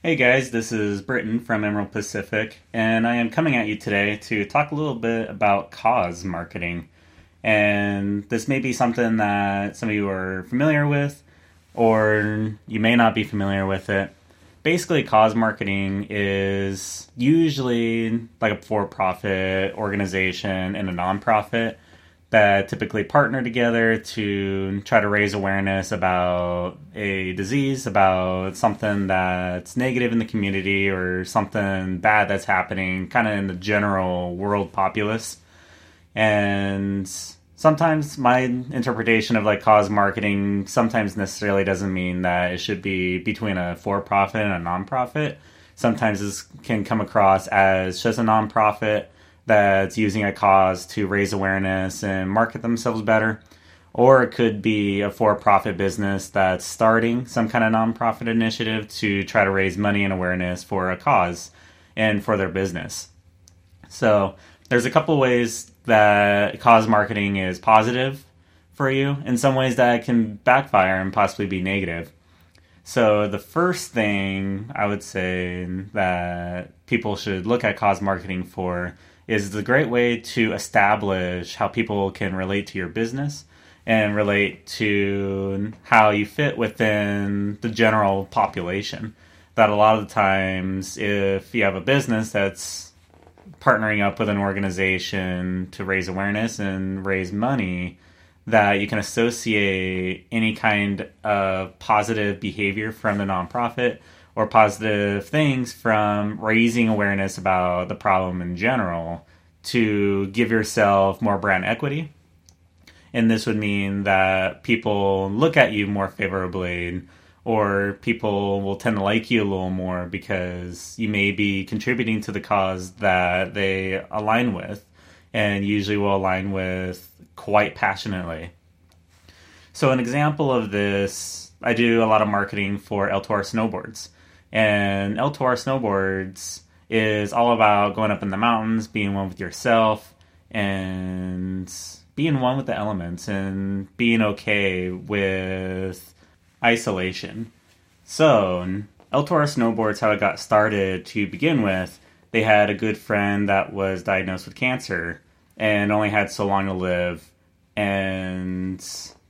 Hey guys, this is Britton from Emerald Pacific, and I am coming at you today to talk a little bit about cause marketing. And this may be something that some of you are familiar with, or you may not be familiar with it. Basically, cause marketing is usually like a for profit organization and a nonprofit that typically partner together to try to raise awareness about a disease, about something that's negative in the community or something bad that's happening kind of in the general world populace. And sometimes my interpretation of like cause marketing sometimes necessarily doesn't mean that it should be between a for profit and a nonprofit. Sometimes this can come across as just a nonprofit that's using a cause to raise awareness and market themselves better. Or it could be a for profit business that's starting some kind of nonprofit initiative to try to raise money and awareness for a cause and for their business. So there's a couple ways that cause marketing is positive for you, in some ways that can backfire and possibly be negative. So the first thing I would say that people should look at cause marketing for is a great way to establish how people can relate to your business and relate to how you fit within the general population. That a lot of the times, if you have a business that's partnering up with an organization to raise awareness and raise money, that you can associate any kind of positive behavior from the nonprofit or positive things from raising awareness about the problem in general to give yourself more brand equity. And this would mean that people look at you more favorably, or people will tend to like you a little more because you may be contributing to the cause that they align with, and usually will align with quite passionately. So, an example of this, I do a lot of marketing for El Toro snowboards. And El Toro Snowboards is all about going up in the mountains, being one with yourself, and being one with the elements and being okay with isolation. So, El Toro Snowboards, how it got started to begin with, they had a good friend that was diagnosed with cancer and only had so long to live. And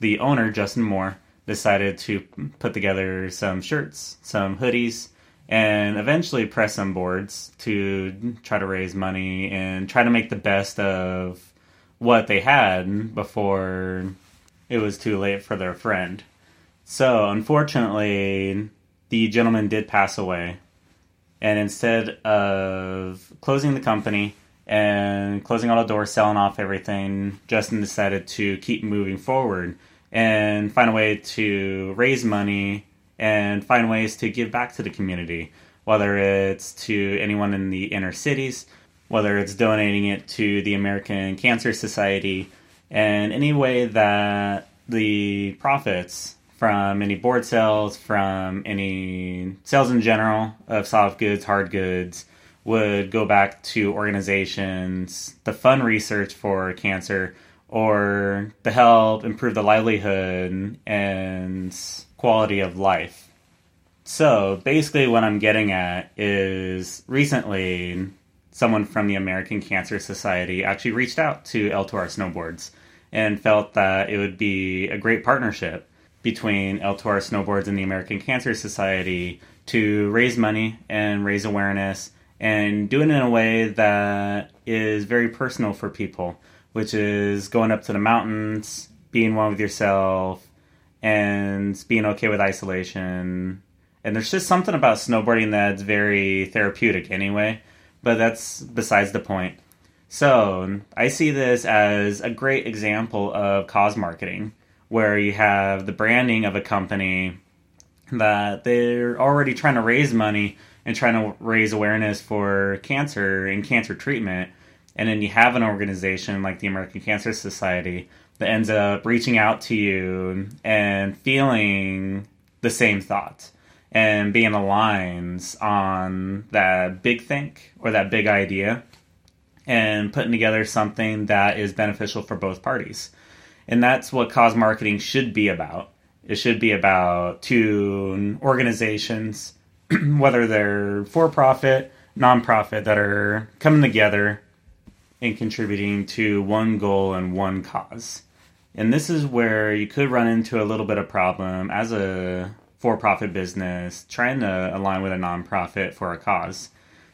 the owner, Justin Moore, decided to put together some shirts, some hoodies, and eventually press some boards to try to raise money and try to make the best of what they had before it was too late for their friend. So, unfortunately, the gentleman did pass away. And instead of closing the company and closing all the doors, selling off everything, Justin decided to keep moving forward and find a way to raise money and find ways to give back to the community, whether it's to anyone in the inner cities, whether it's donating it to the American Cancer Society, and any way that the profits from any board sales, from any sales in general of soft goods, hard goods, would go back to organizations to fund research for cancer or to help improve the livelihood and quality of life. So basically, what I'm getting at is recently someone from the American Cancer Society actually reached out to El Snowboards and felt that it would be a great partnership between El Snowboards and the American Cancer Society to raise money and raise awareness and do it in a way that is very personal for people which is going up to the mountains, being one with yourself, and being okay with isolation. And there's just something about snowboarding that's very therapeutic anyway, but that's besides the point. So, I see this as a great example of cause marketing, where you have the branding of a company that they're already trying to raise money and trying to raise awareness for cancer and cancer treatment and then you have an organization like the American Cancer Society that ends up reaching out to you and feeling the same thought and being aligned on that big think or that big idea and putting together something that is beneficial for both parties. And that's what cause marketing should be about. It should be about two organizations whether they're for profit, nonprofit, that are coming together and contributing to one goal and one cause. And this is where you could run into a little bit of problem as a for profit business trying to align with a nonprofit for a cause.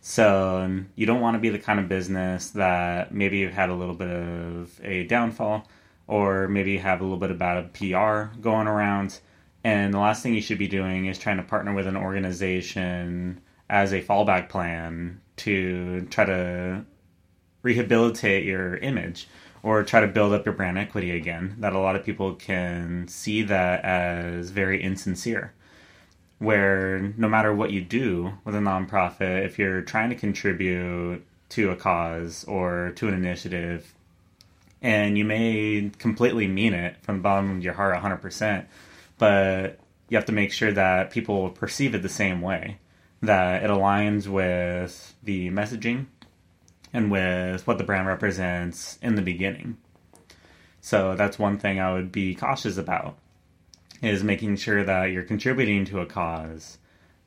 So um, you don't want to be the kind of business that maybe you've had a little bit of a downfall or maybe you have a little bit of bad PR going around. And the last thing you should be doing is trying to partner with an organization as a fallback plan to try to rehabilitate your image or try to build up your brand equity again. That a lot of people can see that as very insincere. Where no matter what you do with a nonprofit, if you're trying to contribute to a cause or to an initiative, and you may completely mean it from the bottom of your heart 100%, but you have to make sure that people perceive it the same way, that it aligns with the messaging and with what the brand represents in the beginning. So that's one thing I would be cautious about is making sure that you're contributing to a cause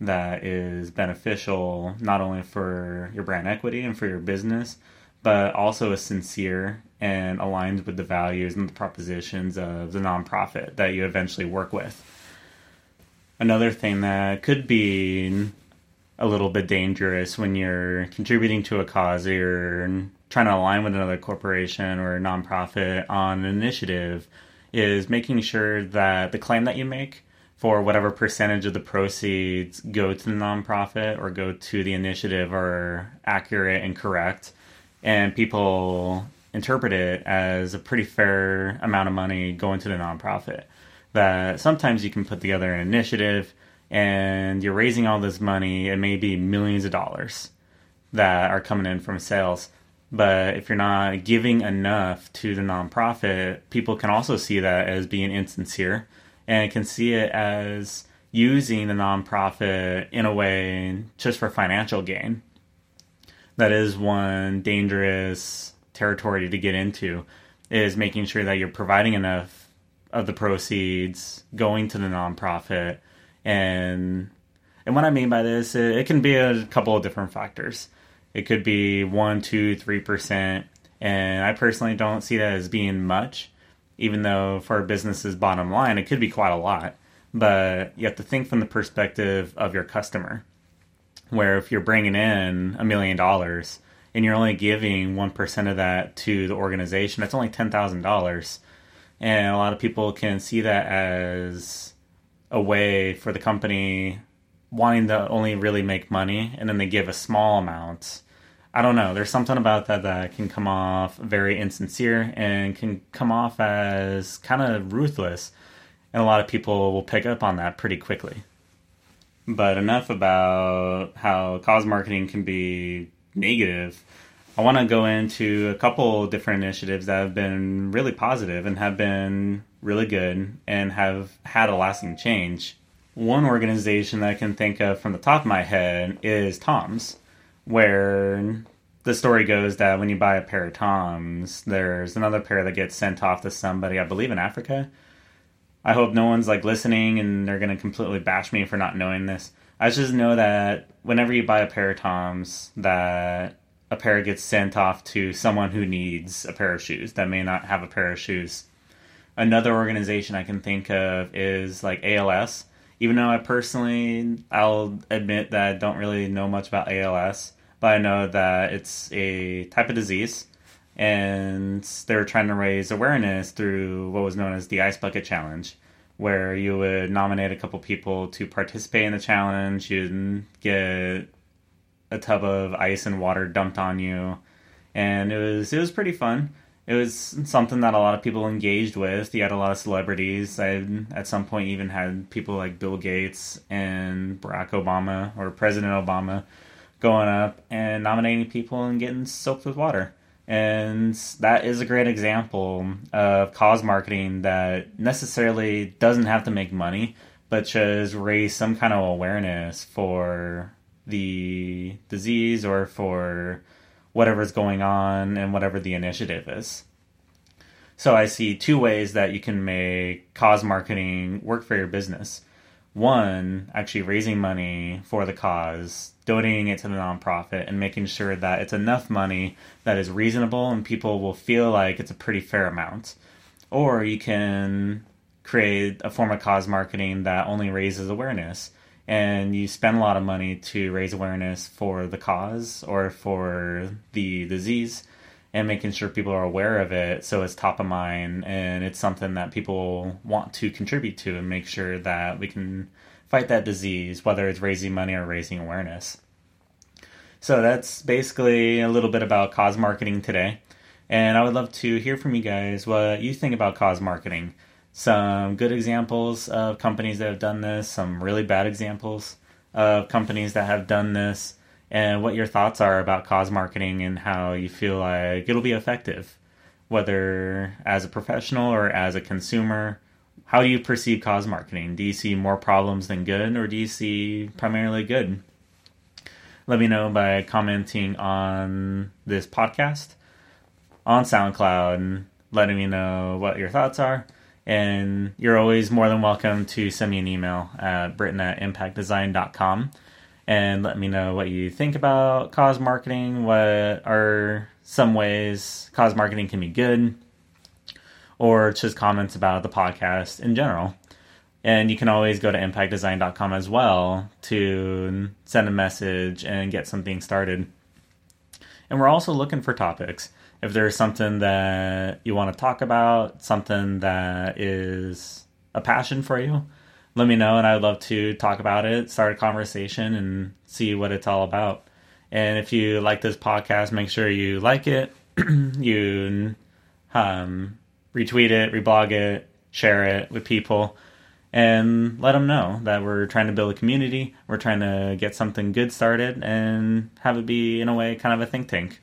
that is beneficial not only for your brand equity and for your business, but also is sincere and aligns with the values and the propositions of the nonprofit that you eventually work with. Another thing that could be a little bit dangerous when you're contributing to a cause or you're trying to align with another corporation or nonprofit on an initiative is making sure that the claim that you make for whatever percentage of the proceeds go to the nonprofit or go to the initiative are accurate and correct. And people interpret it as a pretty fair amount of money going to the nonprofit. That sometimes you can put together an initiative and you're raising all this money, it may be millions of dollars that are coming in from sales. But if you're not giving enough to the nonprofit, people can also see that as being insincere and can see it as using the nonprofit in a way just for financial gain. That is one dangerous territory to get into is making sure that you're providing enough of the proceeds going to the nonprofit and and what I mean by this, it, it can be a couple of different factors. It could be one, two, three percent, and I personally don't see that as being much. Even though for a business's bottom line, it could be quite a lot. But you have to think from the perspective of your customer, where if you're bringing in a million dollars and you're only giving one percent of that to the organization, that's only ten thousand dollars, and a lot of people can see that as a way for the company wanting to only really make money and then they give a small amount. I don't know. There's something about that that can come off very insincere and can come off as kind of ruthless. And a lot of people will pick up on that pretty quickly. But enough about how cause marketing can be negative. I want to go into a couple different initiatives that have been really positive and have been really good and have had a lasting change. One organization that I can think of from the top of my head is Toms, where the story goes that when you buy a pair of Toms, there's another pair that gets sent off to somebody, I believe in Africa. I hope no one's like listening and they're gonna completely bash me for not knowing this. I just know that whenever you buy a pair of Toms, that a pair gets sent off to someone who needs a pair of shoes that may not have a pair of shoes another organization I can think of is like ALS. Even though I personally, I'll admit that I don't really know much about ALS, but I know that it's a type of disease, and they're trying to raise awareness through what was known as the Ice Bucket Challenge, where you would nominate a couple people to participate in the challenge. You'd get a tub of ice and water dumped on you, and it was it was pretty fun it was something that a lot of people engaged with. You had a lot of celebrities. I at some point even had people like Bill Gates and Barack Obama or President Obama going up and nominating people and getting soaked with water. And that is a great example of cause marketing that necessarily doesn't have to make money, but just raise some kind of awareness for the disease or for whatever's going on and whatever the initiative is. So I see two ways that you can make cause marketing work for your business. one, actually raising money for the cause, donating it to the nonprofit, and making sure that it's enough money that is reasonable and people will feel like it's a pretty fair amount. Or you can create a form of cause marketing that only raises awareness and you spend a lot of money to raise awareness for the cause or for the disease and making sure people are aware of it so it's top of mind and it's something that people want to contribute to and make sure that we can fight that disease whether it's raising money or raising awareness. So that's basically a little bit about cause marketing today. And i would love to hear from you guys what you think about cause marketing some good examples of companies that have done this, some really bad examples of companies that have done this, and what your thoughts are about cause marketing and how you feel like it'll be effective, whether as a professional or as a consumer. How do you perceive cause marketing? Do you see more problems than good, or do you see primarily good? Let me know by commenting on this podcast on SoundCloud, and letting me know what your thoughts are and you're always more than welcome to send me an email at britton at impactdesign.com and let me know what you think about cause marketing. What are some ways cause marketing can be good? Or just comments about the podcast in general. And you can always go to impactdesign.com as well to send a message and get something started. And we're also looking for topics if there's something that you want to talk about, something that is a passion for you, let me know and I'd love to talk about it, start a conversation and see what it's all about. And if you like this podcast, make sure you like it, you um, retweet it, reblog it, share it with people, and let them know that we're trying to build a community. We're trying to get something good started and have it be, in a way, kind of a think tank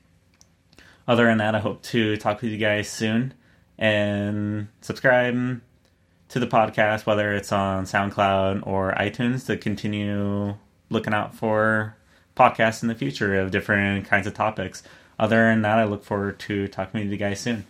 other than that, I hope to talk with you guys soon and subscribe to the podcast, whether it's on SoundCloud or iTunes, to continue looking out for podcasts in the future of different kinds of topics. Other than that, I look forward to talking to you guys soon.